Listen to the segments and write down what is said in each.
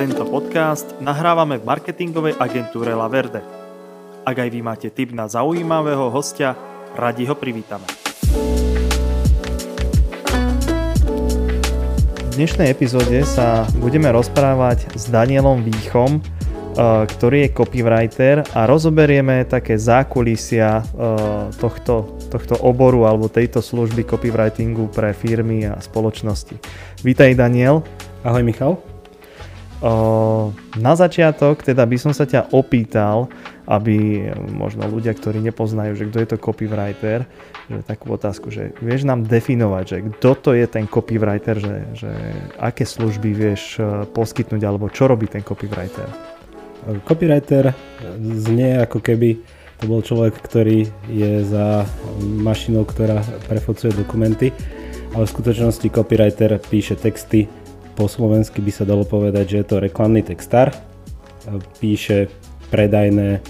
Tento podcast nahrávame v marketingovej agentúre Laverde. Ak aj vy máte tip na zaujímavého hostia, radi ho privítame. V dnešnej epizóde sa budeme rozprávať s Danielom Výchom, Eh, ktorý je copywriter a rozoberieme také zákulisia eh, tohto, tohto oboru alebo tejto služby copywritingu pre firmy a spoločnosti. Vítaj Daniel. Ahoj Michal. Eh, na začiatok teda by som sa ťa opýtal, aby možno ľudia, ktorí nepoznajú, že kto je to copywriter, že takú otázku, že vieš nám definovať, že kto to je ten copywriter, že, že aké služby vieš poskytnúť alebo čo robí ten copywriter? Copywriter znie ako keby to bol človek, ktorý je za mašinou, ktorá prefocuje dokumenty, ale v skutočnosti copywriter píše texty, po slovensky by sa dalo povedať, že je to reklamný textár, píše predajné e,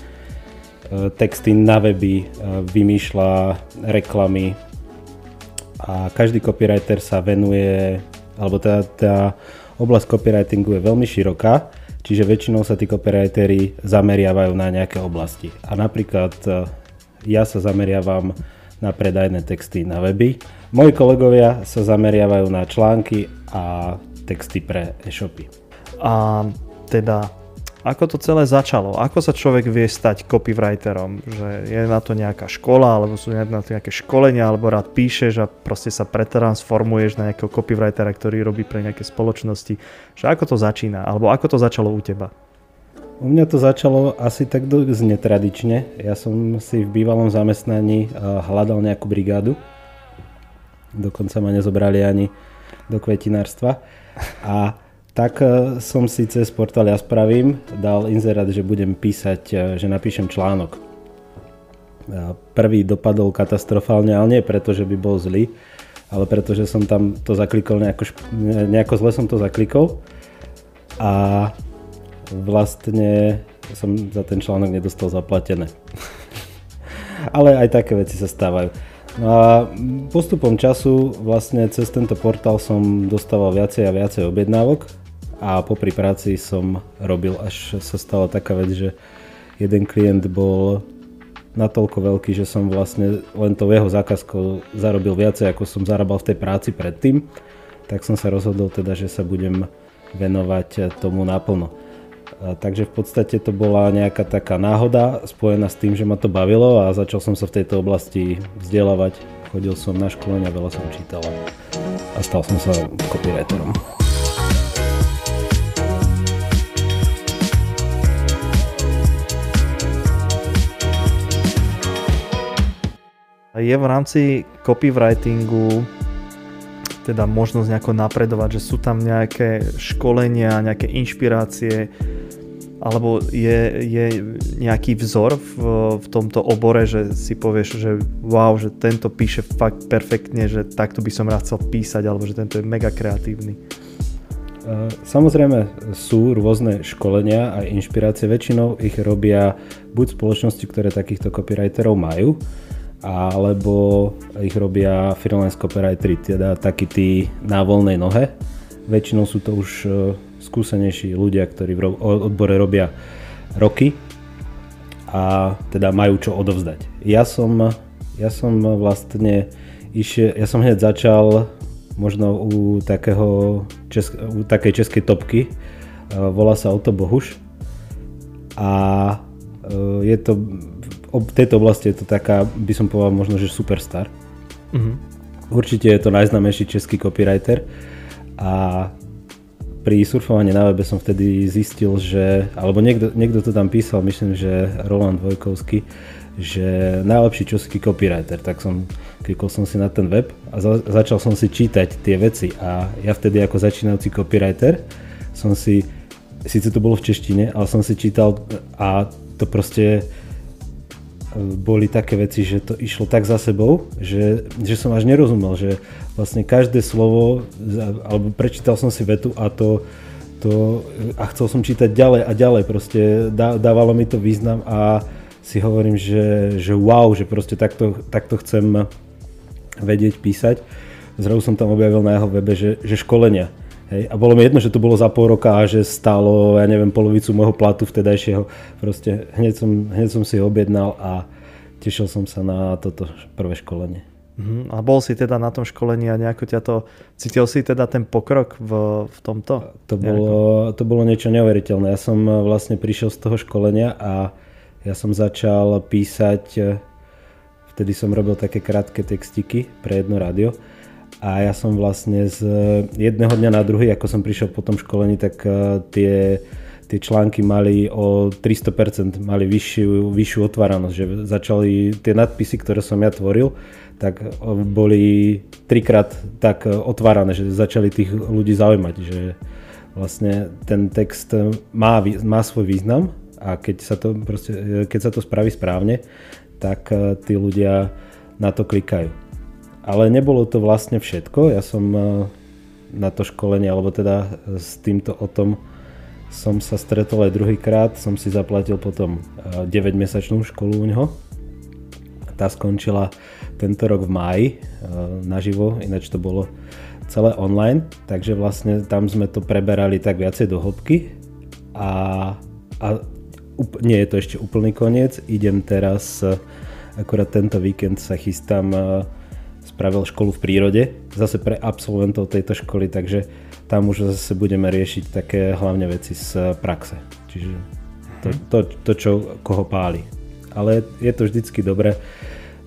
texty na weby, e, vymýšľa reklamy a každý copywriter sa venuje, alebo tá, tá oblasť copywritingu je veľmi široká Čiže väčšinou sa tí copywriteri zameriavajú na nejaké oblasti. A napríklad e, ja sa zameriavam na predajné texty na weby. Moji kolegovia sa zameriavajú na články a texty pre e-shopy. A teda ako to celé začalo? Ako sa človek vie stať copywriterom? Že je na to nejaká škola, alebo sú na to nejaké školenia, alebo rád píšeš a proste sa pretransformuješ na nejakého copywritera, ktorý robí pre nejaké spoločnosti. Že ako to začína? Alebo ako to začalo u teba? U mňa to začalo asi tak dosť netradične. Ja som si v bývalom zamestnaní eh, hľadal nejakú brigádu. Dokonca ma nezobrali ani do kvetinárstva. A tak e, som si cez portál Ja spravím dal inzerát, že budem písať, e, že napíšem článok. Prvý dopadol katastrofálne, ale nie preto, že by bol zlý, ale preto, že som tam to zaklikol nejako, nejako zle som to zaklikol a vlastne som za ten článok nedostal zaplatené. ale aj také veci sa stávajú. No a postupom času vlastne cez tento portál som dostával viacej a viacej objednávok a popri práci som robil, až sa stala taká vec, že jeden klient bol natoľko veľký, že som vlastne len to jeho zákazkou zarobil viacej, ako som zarábal v tej práci predtým, tak som sa rozhodol teda, že sa budem venovať tomu naplno. Takže v podstate to bola nejaká taká náhoda spojená s tým, že ma to bavilo a začal som sa v tejto oblasti vzdelávať. Chodil som na školenia, veľa som čítal a stal som sa copywriterom. Je v rámci copywritingu teda možnosť nejako napredovať, že sú tam nejaké školenia, nejaké inšpirácie, alebo je, je nejaký vzor v, v tomto obore, že si povieš, že wow, že tento píše fakt perfektne, že takto by som rád chcel písať, alebo že tento je mega kreatívny. Samozrejme sú rôzne školenia a inšpirácie, väčšinou ich robia buď spoločnosti, ktoré takýchto copywriterov majú, alebo ich robia freelance copywriteri, teda takí tí na voľnej nohe. Väčšinou sú to už e, skúsenejší ľudia, ktorí v odbore robia roky a teda majú čo odovzdať. Ja som, ja som vlastne išiel, ja som hneď začal možno u, takého, česk, u takej českej topky, e, volá sa Oto Bohuš a e, je to v tejto oblasti je to taká, by som povedal možno, že superstar. Uh-huh. Určite je to najznámejší český copywriter a pri surfovaní na webe som vtedy zistil, že, alebo niekto, niekto to tam písal, myslím, že Roland Vojkovský, že najlepší český copywriter, tak som klikol som si na ten web a za, začal som si čítať tie veci a ja vtedy ako začínajúci copywriter som si, síce to bolo v češtine, ale som si čítal a to proste boli také veci, že to išlo tak za sebou, že, že som až nerozumel, že vlastne každé slovo, alebo prečítal som si vetu a to, to a chcel som čítať ďalej a ďalej, proste dá, dávalo mi to význam a si hovorím, že, že wow, že proste takto, takto chcem vedieť písať. Zrazu som tam objavil na jeho webe, že, že školenia. Hej, a bolo mi jedno, že to bolo za pol roka a že stálo, ja neviem, polovicu môjho platu vtedajšieho. Proste hneď som, hneď som si ho objednal a tešil som sa na toto prvé školenie. Uh-huh. A bol si teda na tom školení a nejako ťa to, cítil si teda ten pokrok v, v tomto? To bolo, to bolo niečo neuveriteľné. Ja som vlastne prišiel z toho školenia a ja som začal písať, vtedy som robil také krátke textiky pre jedno rádio a ja som vlastne z jedného dňa na druhý, ako som prišiel po tom školení, tak eh, tie, tie články mali o 300% mali vyššiu, vyššiu otváranosť, že začali tie nadpisy, ktoré som ja tvoril, tak eh, boli trikrát tak otvárané, že začali tých ľudí zaujímať, že vlastne ten text má, má svoj význam a keď sa to, proste, keď sa to spraví správne, tak tí ľudia na to klikajú. Ale nebolo to vlastne všetko. Ja som eh, na to školenie, alebo teda s týmto o tom som sa stretol aj druhýkrát. Som si zaplatil potom 9-mesačnú eh, školu u neho. Tá skončila tento rok v máji naživo, ináč to bolo celé online, takže vlastne tam sme to preberali tak viacej do hĺbky a, a nie je to ešte úplný koniec, idem teraz, akurát tento víkend sa chystám spravil školu v prírode, zase pre absolventov tejto školy, takže tam už zase budeme riešiť také hlavne veci z praxe. Čiže to, mhm. to, to čo koho páli. Ale je to vždycky dobré,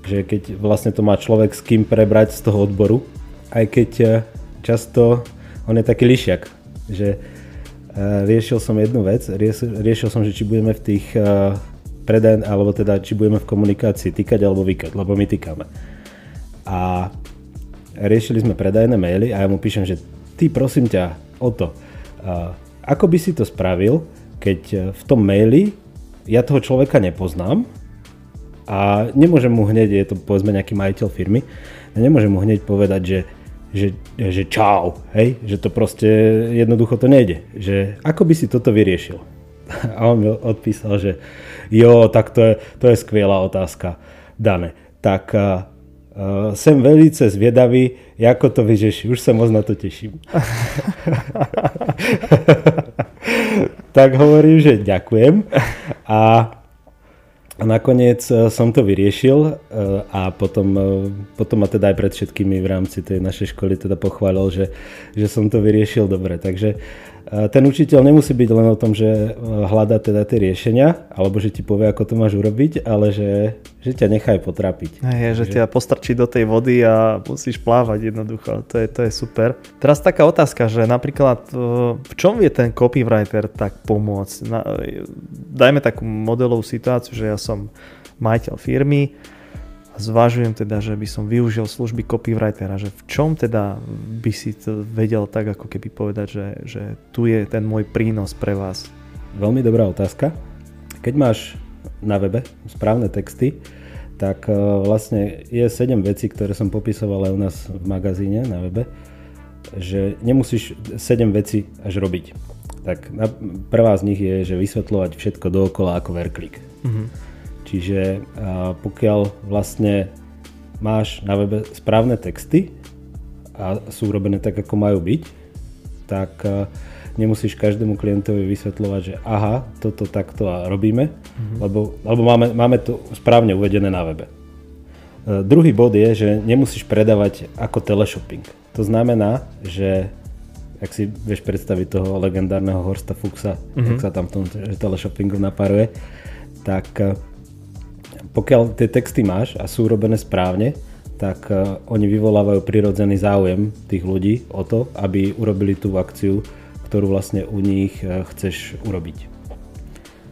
že keď vlastne to má človek s kým prebrať z toho odboru, aj keď eh, často on je taký lišiak, že uh, riešil som jednu vec, riešil, som, že či budeme v tých predaj, alebo teda či budeme v komunikácii týkať alebo vykať, lebo my týkame a riešili sme predajné maily a ja mu píšem, že ty prosím ťa o to, ako by si to spravil, keď e, v tom maili ja toho človeka nepoznám a nemôžem mu hneď, je to povedzme nejaký majiteľ firmy, nemôžem mu hneď povedať, že, že, že čau, hej, že to proste jednoducho to nejde, že ako by si toto vyriešil. A on mi odpísal, že jo, tak to je, to je skvelá otázka, Dane. Tak Uh, sem velice zviedavý, ako to vyřeší. Už sa moc na to teším. tak hovorím, že ďakujem. A a nakoniec e, som to vyriešil e, a potom, potom ma teda aj pred všetkými v rámci tej našej školy teda pochválil, že, že som to vyriešil dobre. Takže ten učiteľ nemusí byť len o tom, že e, hľadá teda tie riešenia, alebo že ti povie, ako to máš urobiť, ale že, že ťa nechaj potrapiť. Je, že, že ťa postrčí do tej vody a musíš plávať jednoducho. To je, to je super. Teraz taká otázka, že napríklad e, v čom je ten copywriter tak pomôcť? Na, dajme takú modelovú situáciu, že ja som majiteľ firmy, a zvažujem teda, že by som využil služby copywritera, že v čom teda by si to vedel tak ako keby povedať, že, že tu je ten môj prínos pre vás? Veľmi dobrá otázka. Keď máš na webe správne texty, tak e, vlastne je 7 vecí, ktoré som popisoval aj u nás v magazíne na webe, že nemusíš 7 vecí až robiť. Tak prvá z nich je, že vysvetľovať všetko dookola ako verklik. Mm-hmm Čiže pokiaľ vlastne máš na webe správne texty a sú urobené tak, ako majú byť, tak nemusíš každému klientovi vysvetľovať, že aha, toto takto a robíme, mm-hmm. lebo, lebo máme, máme to správne uvedené na webe. E, druhý bod je, že nemusíš predávať ako teleshopping. To znamená, že ak si vieš predstaviť toho legendárneho Horsta Fuxa, mm-hmm. tak sa tam v tom teleshoppingu naparuje, tak pokiaľ tie texty máš a sú urobené správne, tak uh, oni vyvolávajú prirodzený záujem tých ľudí o to, aby urobili tú akciu, ktorú vlastne u nich uh, chceš urobiť.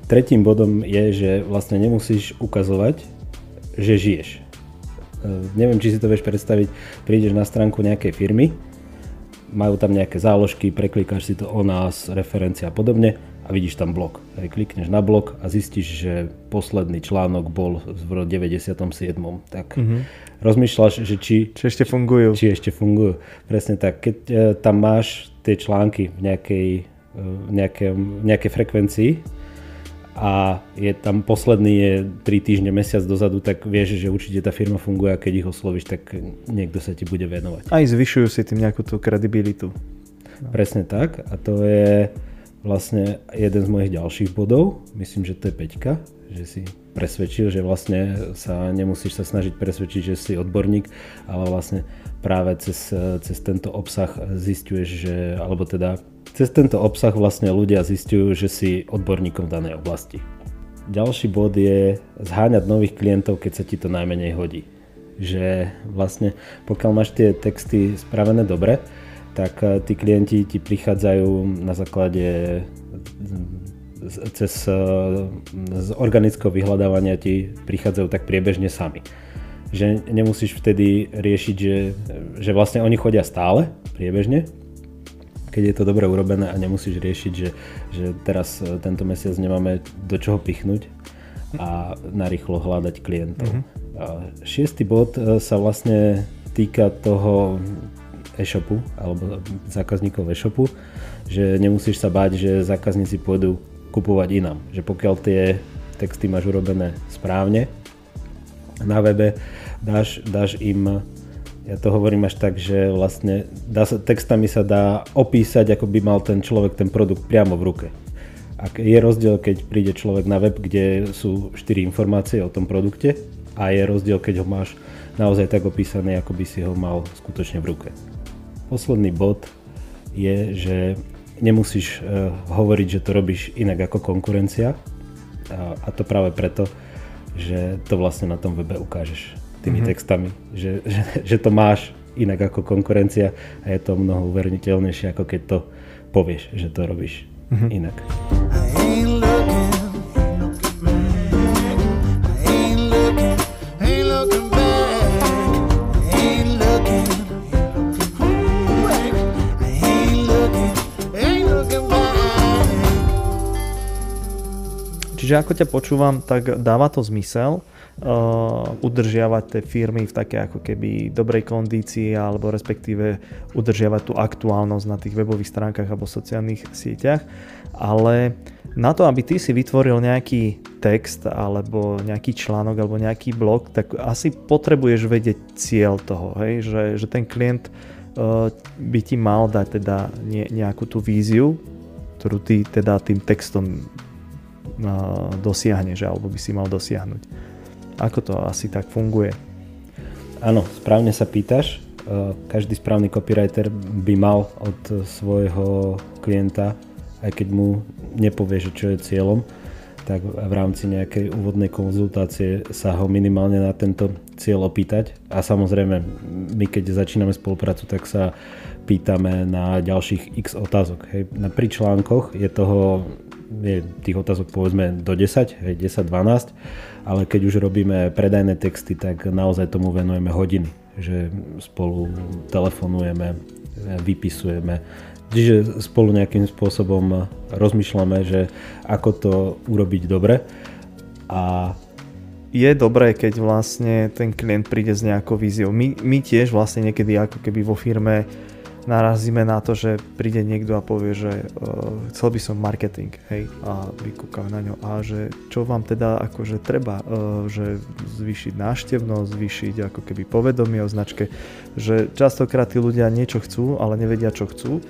Tretím bodom je, že vlastne nemusíš ukazovať, že žiješ. Uh, neviem, či si to vieš predstaviť, prídeš na stránku nejakej firmy, majú tam nejaké záložky, preklikáš si to o nás, referencia a podobne a vidíš tam blok. Aj klikneš na blok a zistíš, že posledný článok bol v 97. Tak mm-hmm. rozmýšľaš, že či, či ešte fungujú. Či ešte fungujú. Presne tak. Keď e, tam máš tie články v nejakej, e, nejakej, nejakej frekvencii a je tam posledný je 3 týždne, mesiac dozadu, tak vieš, že určite tá firma funguje a keď ich oslovíš, tak niekto sa ti bude venovať. Aj zvyšujú si tým nejakú tú kredibilitu. Presne tak a to je vlastne jeden z mojich ďalších bodov. Myslím, že to je Peťka, že si presvedčil, že vlastne sa nemusíš sa snažiť presvedčiť, že si odborník, ale vlastne práve cez, cez tento obsah zistuješ, že, alebo teda cez tento obsah vlastne ľudia zistujú, že si odborníkom v danej oblasti. Ďalší bod je zháňať nových klientov, keď sa ti to najmenej hodí. Že vlastne pokiaľ máš tie texty spravené dobre, tak eh, tí klienti ti prichádzajú na základe cez eh, z organického vyhľadávania ti prichádzajú tak priebežne sami. Že nemusíš vtedy riešiť, že, že vlastne oni chodia stále priebežne, keď je to dobre urobené a nemusíš riešiť, že, že teraz eh, tento mesiac nemáme do čoho pichnúť a narýchlo hľadať klientov. Mm-hmm. Šiestý bod sa vlastne týka toho e-shopu alebo zákazníkov e-shopu, že nemusíš sa báť, že zákazníci pôjdu kupovať inám. Že pokiaľ tie texty máš urobené správne na webe, dáš, dáš im ja to hovorím až tak, že vlastne dá sa, textami sa dá opísať, ako by mal ten človek ten produkt priamo v ruke. A je rozdiel, keď príde človek na web, kde sú 4 informácie o tom produkte a je rozdiel, keď ho máš naozaj tak opísaný, ako by si ho mal skutočne v ruke. Posledný bod je, že nemusíš uh, hovoriť, že to robíš inak ako konkurencia a, a to práve preto, že to vlastne na tom webe ukážeš tými mm-hmm. textami, že, že, že to máš inak ako konkurencia a je to mnoho uverniteľnejšie ako keď to povieš, že to robíš mm-hmm. inak. Čiže ako ťa počúvam, tak dáva to zmysel uh, udržiavať tie firmy v také ako keby dobrej kondícii alebo respektíve udržiavať tú aktuálnosť na tých webových stránkach alebo sociálnych sieťach, ale na to, aby ty si vytvoril nejaký text alebo nejaký článok alebo nejaký blog, tak asi potrebuješ vedieť cieľ toho, hej? Že, že ten klient uh, by ti mal dať teda nejakú tú víziu, ktorú ty teda tým textom dosiahneš alebo by si mal dosiahnuť. Ako to asi tak funguje? Áno, správne sa pýtaš. E, každý správny copywriter by mal od svojho klienta, aj keď mu nepovie, že čo je cieľom, tak v rámci nejakej úvodnej konzultácie sa ho minimálne na tento cieľ opýtať. A samozrejme, my keď začíname spoluprácu, tak sa pýtame na ďalších x otázok. Hej. Na pri článkoch je toho je tých otázok povedzme do 10, 10-12, ale keď už robíme predajné texty, tak naozaj tomu venujeme hodiny, že spolu telefonujeme, vypisujeme, čiže spolu nejakým spôsobom rozmýšľame, že ako to urobiť dobre a je dobré, keď vlastne ten klient príde s nejakou víziou. My, my tiež vlastne niekedy ako keby vo firme narazíme na to, že príde niekto a povie, že uh, chcel by som marketing, hej, a vykúkam na ňo a že čo vám teda akože treba, uh, že zvýšiť náštevnosť, zvýšiť ako keby povedomie o značke, že častokrát tí ľudia niečo chcú, ale nevedia čo chcú.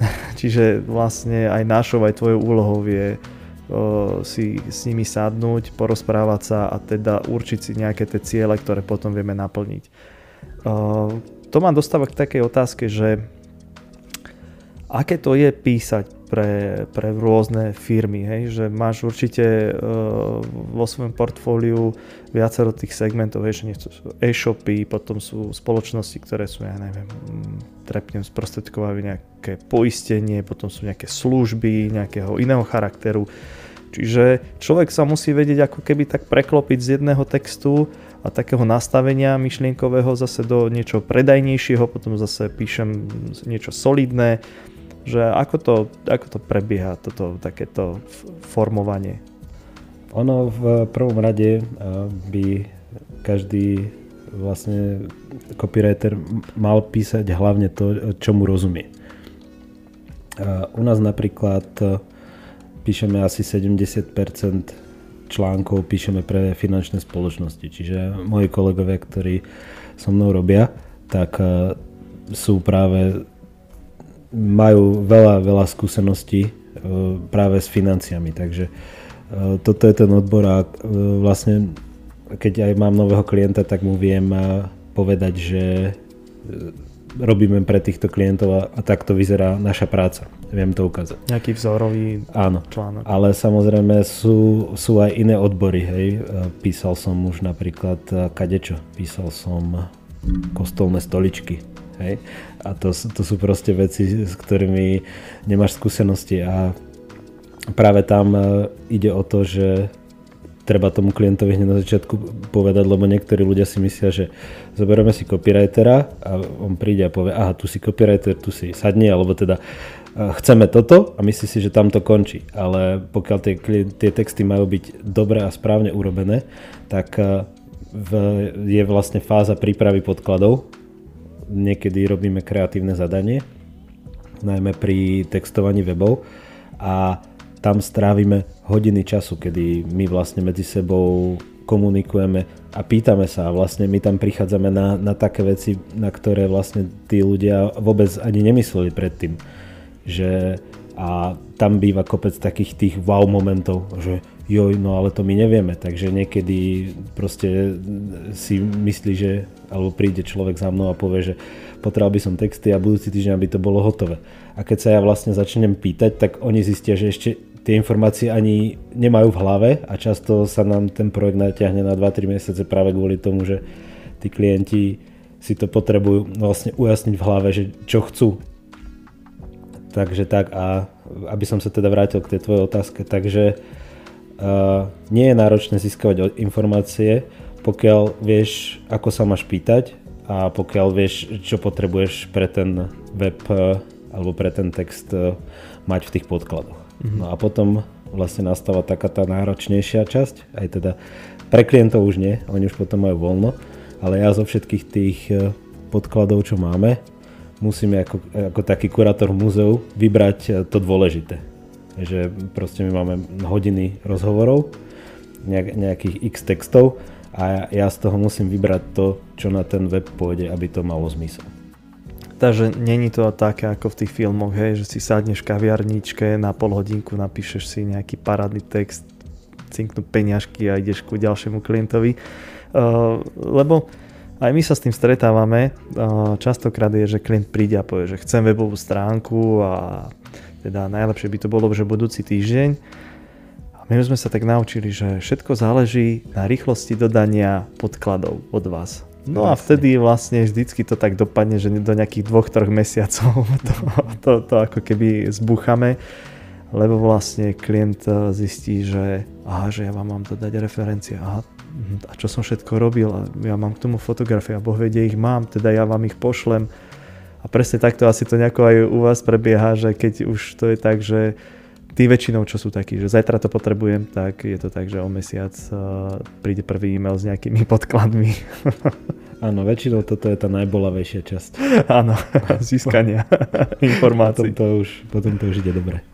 Čiže vlastne aj našou, aj tvojou úlohou je uh, si s nimi sadnúť, porozprávať sa a teda určiť si nejaké tie ciele, ktoré potom vieme naplniť. To ma dostáva k takej otázke, že aké to je písať pre, pre rôzne firmy, hej? že máš určite uh, vo svojom portfóliu viacero tých segmentov, hej? že nie sú e-shopy, potom sú spoločnosti, ktoré sú, ja neviem, trepnem sprostredkovajú nejaké poistenie, potom sú nejaké služby nejakého iného charakteru. Čiže človek sa musí vedieť ako keby tak preklopiť z jedného textu a takého nastavenia myšlienkového zase do niečo predajnejšieho, potom zase píšem niečo solidné, že ako to, ako to prebieha, toto takéto formovanie? Ono v prvom rade by každý vlastne copywriter mal písať hlavne to, čo mu rozumie. U nás napríklad píšeme asi 70% článkov píšeme pre finančné spoločnosti. Čiže moji kolegovia, ktorí so mnou robia, tak e, sú práve majú veľa, veľa skúseností práve s financiami, takže toto je ten odbor a vlastne keď aj mám nového klienta, tak mu viem povedať, že robíme pre týchto klientov a, a takto vyzerá naša práca. Viem to ukázať. Nejaký vzorový Áno, článok. ale samozrejme sú, sú aj iné odbory. Hej. Písal som už napríklad kadečo. Písal som kostolné stoličky. Hej. A to, to sú proste veci, s ktorými nemáš skúsenosti a práve tam e, ide o to, že treba tomu klientovi hneď na začiatku povedať, lebo niektorí ľudia si myslia, že zoberieme si copywritera a on príde a povie, aha, tu si copywriter, tu si sadni, alebo teda chceme toto a myslí si, že tam to končí. Ale pokiaľ tie, tie texty majú byť dobre a správne urobené, tak v, je vlastne fáza prípravy podkladov. Niekedy robíme kreatívne zadanie, najmä pri textovaní webov a tam strávime hodiny času, kedy my vlastne medzi sebou komunikujeme a pýtame sa a vlastne my tam prichádzame na, na také veci, na ktoré vlastne tí ľudia vôbec ani nemysleli predtým. Že, a tam býva kopec takých tých wow momentov, že joj, no ale to my nevieme, takže niekedy proste si myslí, že alebo príde človek za mnou a povie, že potreboval by som texty a budúci týždeň by to bolo hotové. A keď sa ja vlastne začnem pýtať, tak oni zistia, že ešte tie informácie ani nemajú v hlave a často sa nám ten projekt natiahne na 2-3 mesiace práve kvôli tomu, že tí klienti si to potrebujú vlastne ujasniť v hlave, že čo chcú. Takže tak a aby som sa teda vrátil k tej tvojej otázke, takže uh, nie je náročné získavať informácie, pokiaľ vieš, ako sa máš pýtať a pokiaľ vieš, čo potrebuješ pre ten web uh, alebo pre ten text uh, mať v tých podkladoch. No a potom vlastne nastáva taká tá náročnejšia časť, aj teda pre klientov už nie, oni už potom majú voľno, ale ja zo všetkých tých e, podkladov, čo máme, musíme ako, ako taký kurátor múzeu vybrať e, to dôležité. Že proste my máme hodiny rozhovorov, nejak, nejakých x textov a ja z toho musím vybrať to, čo na ten web pôjde, aby to malo zmysel. Takže není to také ako v tých filmoch, hej, že si sadneš v kaviarničke, na pol hodinku napíšeš si nejaký parádny text, cinknú peňažky a ideš ku ďalšiemu klientovi. Uh, lebo aj my sa s tým stretávame. Uh, častokrát je, že klient príde a povie, že chcem webovú stránku a teda najlepšie by to bolo, že budúci týždeň. A my sme sa tak naučili, že všetko záleží na rýchlosti dodania podkladov od vás. No a vtedy vlastne vždycky to tak dopadne, že do nejakých dvoch, troch mesiacov to, to, to ako keby zbúchame, lebo vlastne klient eh, zistí, že aha, že ja vám mám dodať referencie, aha, mhm, a čo som všetko robil, a ja mám k tomu fotografie, a Boh vie, ich mám, teda ja vám ich pošlem. A presne takto asi to nejako aj u vás prebieha, že keď už to je tak, že tí väčšinou, čo sú takí, že zajtra to potrebujem, tak je to tak, že o mesiac uh, príde prvý e-mail s nejakými podkladmi. Áno, väčšinou toto je tá najbolavejšia časť. Áno, získania informácií. Potom to, už, potom to už ide dobre.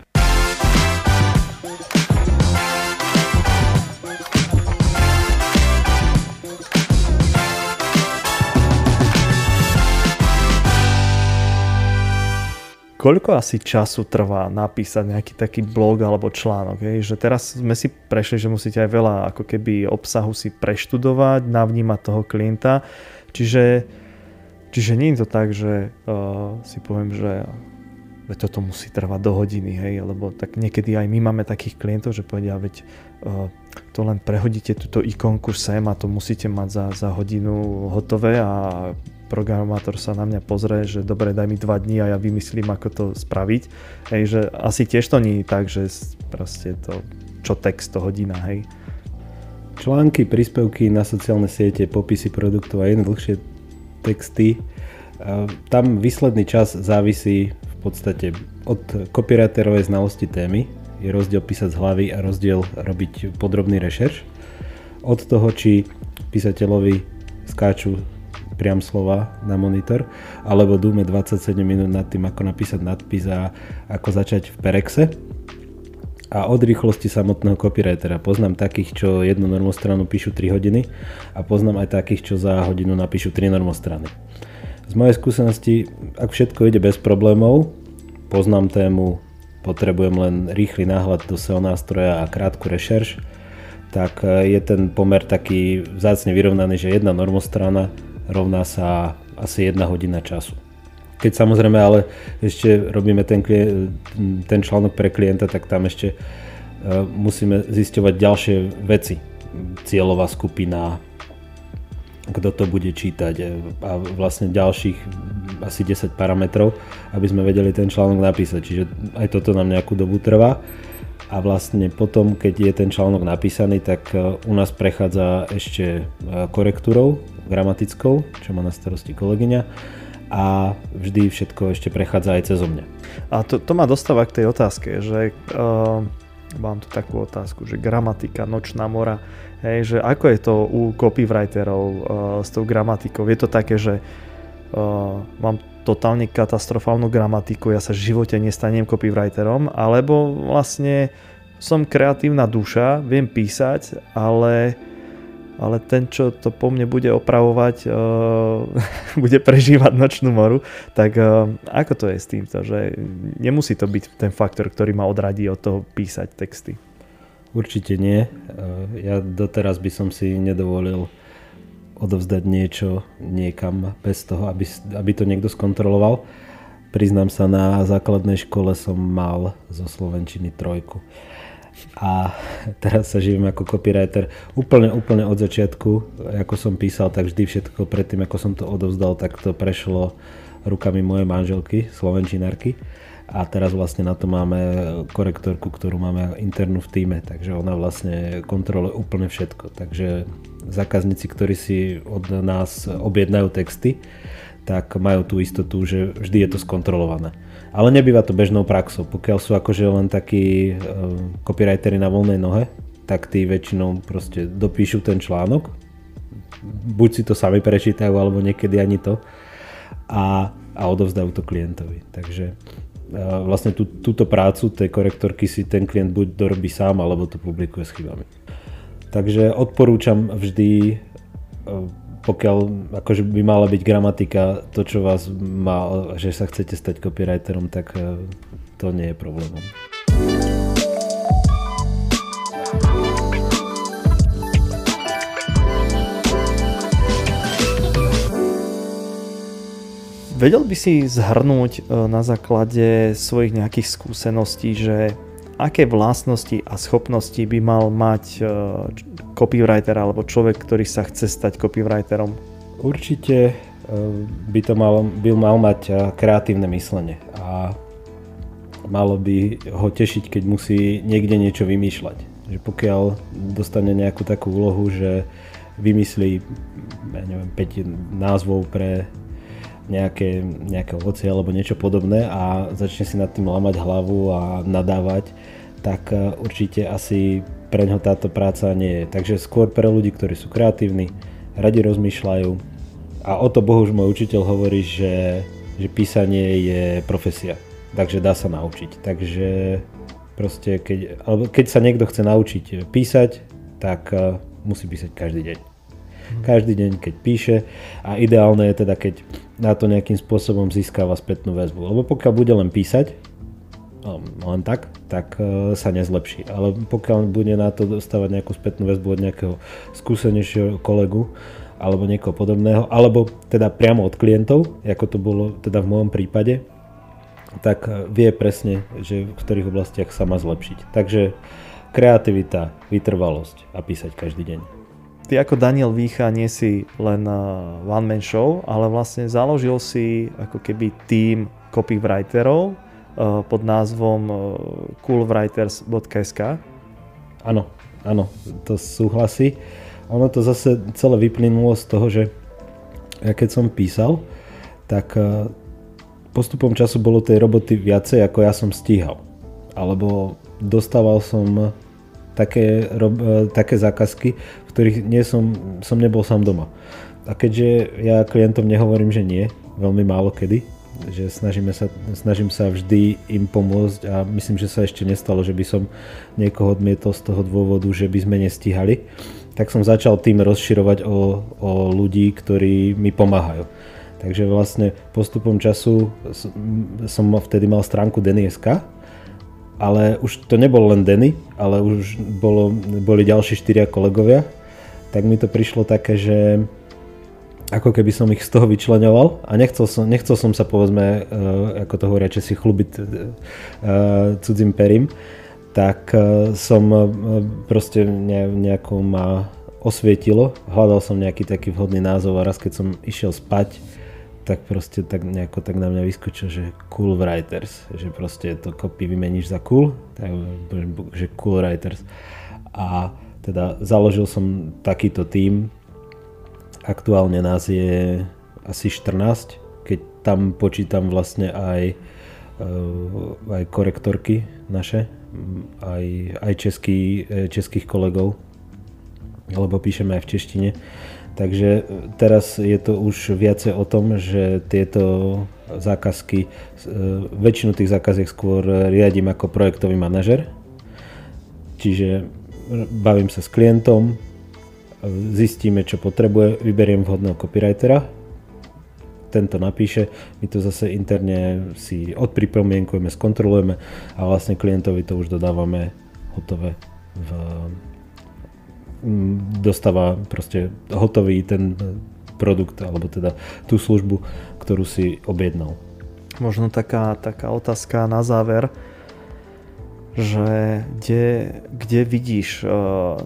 Koľko asi času trvá napísať nejaký taký blog alebo článok? Hej? Že teraz sme si prešli, že musíte aj veľa ako keby obsahu si preštudovať, navnímať toho klienta. Čiže, čiže nie je to tak, že uh, si poviem, že veď toto musí trvať do hodiny, hej, lebo tak niekedy aj my máme takých klientov, že povedia, veď uh, to len prehodíte túto ikonku sem a to musíte mať za, za hodinu hotové a programátor sa na mňa pozrie, že dobre, daj mi dva dní a ja vymyslím, ako to spraviť. Hej, že asi tiež to nie je tak, že proste to, čo text, to hodina, hej. Články, príspevky na sociálne siete, popisy produktov a iné dlhšie texty. Tam výsledný čas závisí v podstate od copywriterovej znalosti témy. Je rozdiel písať z hlavy a rozdiel robiť podrobný rešerš. Od toho, či písateľovi skáču priam slova na monitor, alebo dúme 27 minút nad tým, ako napísať nadpis a ako začať v Perexe. A od rýchlosti samotného copywritera poznám takých, čo jednu normostranu píšu 3 hodiny a poznám aj takých, čo za hodinu napíšu 3 normostrany. Z mojej skúsenosti, ak všetko ide bez problémov, poznám tému, potrebujem len rýchly náhľad do SEO nástroja a krátku rešerš, tak e, je ten pomer taký vzácne vyrovnaný, že jedna normostrana rovná sa asi jedna hodina času. Keď samozrejme ale ešte robíme ten, ten článok pre klienta, tak tam ešte e, musíme zisťovať ďalšie veci. Cieľová skupina, kto to bude čítať e, a vlastne ďalších asi 10 parametrov, aby sme vedeli ten článok napísať. Čiže aj toto nám nejakú dobu trvá. A vlastne potom, keď je ten článok napísaný, tak e, u nás prechádza ešte e, korektúrou gramatickou, čo má na starosti kolegyňa a vždy všetko ešte prechádza aj cez mňa. A to, to ma dostáva k tej otázke, že uh, mám tu takú otázku, že gramatika, nočná mora, Hej, že ako je to u copywriterov uh, s tou gramatikou? Je to také, že uh, mám totálne katastrofálnu gramatiku, ja sa v živote nestanem copywriterom, alebo vlastne som kreatívna duša, viem písať, ale, ale ten, čo to po mne bude opravovať, uh, bude prežívať nočnú moru, tak uh, ako to je s týmto? Že nemusí to byť ten faktor, ktorý ma odradí od toho písať texty. Určite nie. Ja doteraz by som si nedovolil odovzdať niečo niekam bez toho, aby, aby to niekto skontroloval. Priznám sa, na základnej škole som mal zo Slovenčiny trojku. A teraz sa živím ako copywriter úplne, úplne od začiatku. Ako som písal, tak vždy všetko predtým, ako som to odovzdal, tak to prešlo rukami mojej manželky, slovenčinárky a teraz vlastne na to máme korektorku, ktorú máme internú v týme, takže ona vlastne kontroluje úplne všetko. Takže zákazníci, ktorí si od nás objednajú texty, tak majú tú istotu, že vždy je to skontrolované. Ale nebýva to bežnou praxou. Pokiaľ sú akože len takí uh, copywritery na voľnej nohe, tak tí väčšinou proste dopíšu ten článok, buď si to sami prečítajú, alebo niekedy ani to a, a odovzdajú to klientovi. Takže vlastne tú, túto prácu tej korektorky si ten klient buď dorobí sám, alebo to publikuje s chybami. Takže odporúčam vždy, e, pokiaľ akože by mala byť gramatika to, čo vás má, že sa chcete stať copywriterom, tak e, to nie je problémom. Vedel by si zhrnúť e, na základe svojich nejakých skúseností, že aké vlastnosti a schopnosti by mal mať e, copywriter alebo človek, ktorý sa chce stať copywriterom? Určite e, by to mal, by mal mať kreatívne myslenie a malo by ho tešiť, keď musí niekde niečo vymýšľať. Že pokiaľ dostane nejakú takú úlohu, že vymyslí ja neviem, 5 názvov pre nejaké, nejaké ovocie alebo niečo podobné a začne si nad tým lamať hlavu a nadávať, tak e, určite asi pre ňo táto práca nie je. Takže skôr pre ľudí, ktorí sú kreatívni, radi rozmýšľajú. A o to Bohuž môj učiteľ hovorí, že, že písanie je profesia, takže dá sa naučiť. Takže proste keď, alebo keď sa niekto chce naučiť písať, tak e, musí písať každý deň. Každý deň, keď píše. A ideálne je teda, keď na to nejakým spôsobom získava spätnú väzbu. Lebo pokiaľ bude len písať, len tak, tak e, sa nezlepší. Ale pokiaľ bude na to dostávať nejakú spätnú väzbu od nejakého skúsenejšieho kolegu alebo niekoho podobného, alebo teda priamo od klientov, ako to bolo teda v môjom prípade, tak e, vie presne, že v ktorých oblastiach sa má zlepšiť. Takže kreativita, vytrvalosť a písať každý deň ty ako Daniel Vícha nie si len uh, one man show, ale vlastne založil si ako keby tým copywriterov uh, pod názvom uh, coolwriters.sk. Áno, áno, to súhlasí. Ono to zase celé vyplynulo z toho, že ja keď som písal, tak postupom času bolo tej roboty viacej, ako ja som stíhal. Alebo dostával som také, také zákazky, ktorých nie som, som nebol sám doma. A keďže ja klientom nehovorím, že nie, veľmi málo kedy, že snažíme sa, snažím sa vždy im pomôcť a myslím, že sa ešte nestalo, že by som niekoho odmietol z toho dôvodu, že by sme nestíhali, tak som začal tým rozširovať o, o ľudí, ktorí mi pomáhajú. Takže vlastne postupom času som vtedy mal stránku Denny.sk, ale už to nebol len Denny, ale už bolo, boli ďalší štyria kolegovia, tak mi to prišlo také, že ako keby som ich z toho vyčleňoval a nechcel som, nechcel som sa povedzme, uh, ako to hovoria si chlubiť uh, cudzím perím, tak som proste ne, nejako ma osvietilo, hľadal som nejaký taký vhodný názov a raz keď som išiel spať, tak proste tak nejako tak na mňa vyskočil, že cool writers, že proste to copy vymeníš za cool, tak, že cool writers. A teda založil som takýto tím, aktuálne nás je asi 14, keď tam počítam vlastne aj, eh, aj korektorky naše, aj, aj český, eh, českých kolegov, lebo píšeme aj v češtine Takže e, teraz je to už viacej o tom, že tieto zákazky, e, väčšinu tých zákaziek skôr riadím ako projektový manažer. Čiže bavím sa s klientom, zistíme, čo potrebuje, vyberiem vhodného copywritera, tento napíše, my to zase interne si odpripomienkujeme, skontrolujeme a vlastne klientovi to už dodávame hotové v dostáva proste hotový ten produkt, alebo teda tú službu, ktorú si objednal. Možno taká, taká otázka na záver, že kde, kde vidíš uh,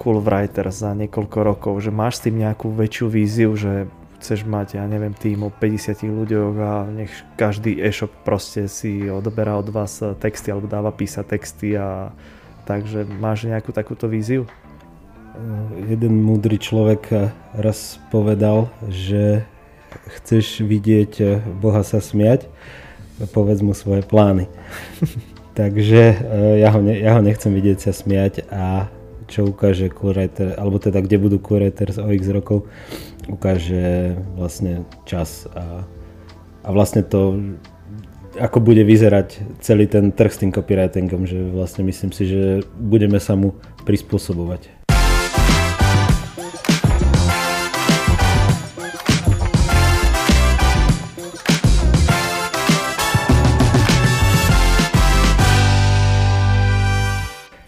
Cool Writer za niekoľko rokov, že máš s tým nejakú väčšiu víziu, že chceš mať, ja neviem, tým o 50 ľuďoch a nech každý e-shop proste si odoberá od vás texty alebo dáva písať texty a takže máš nejakú takúto víziu? Jeden múdry človek raz povedal, že chceš vidieť Boha sa smiať, povedz mu svoje plány. Takže eh, ja ho, ne, ja ho nechcem vidieť sa smiať a čo ukáže Curator, alebo teda kde budú Curators o x rokov, ukáže vlastne čas a, a vlastne to, ako bude vyzerať celý ten trh s tým copywritingom, že vlastne myslím si, že budeme sa mu prispôsobovať.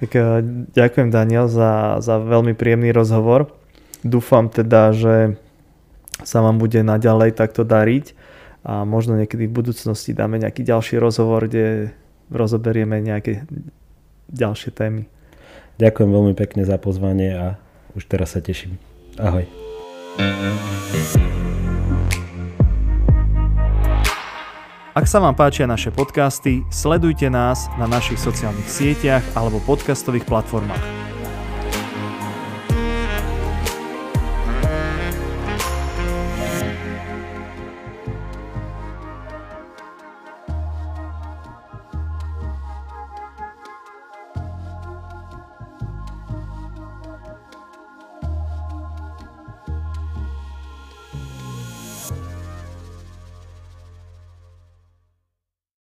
Tak eh, ďakujem Daniel za, za veľmi príjemný rozhovor. Dúfam teda, že sa vám bude naďalej takto dariť a možno niekedy v budúcnosti dáme nejaký ďalší rozhovor, kde rozoberieme nejaké ďalšie témy. Ďakujem veľmi pekne za pozvanie a už teraz sa teším. Ahoj. Ak sa vám páčia naše podcasty, sledujte nás na našich sociálnych sieťach alebo podcastových platformách.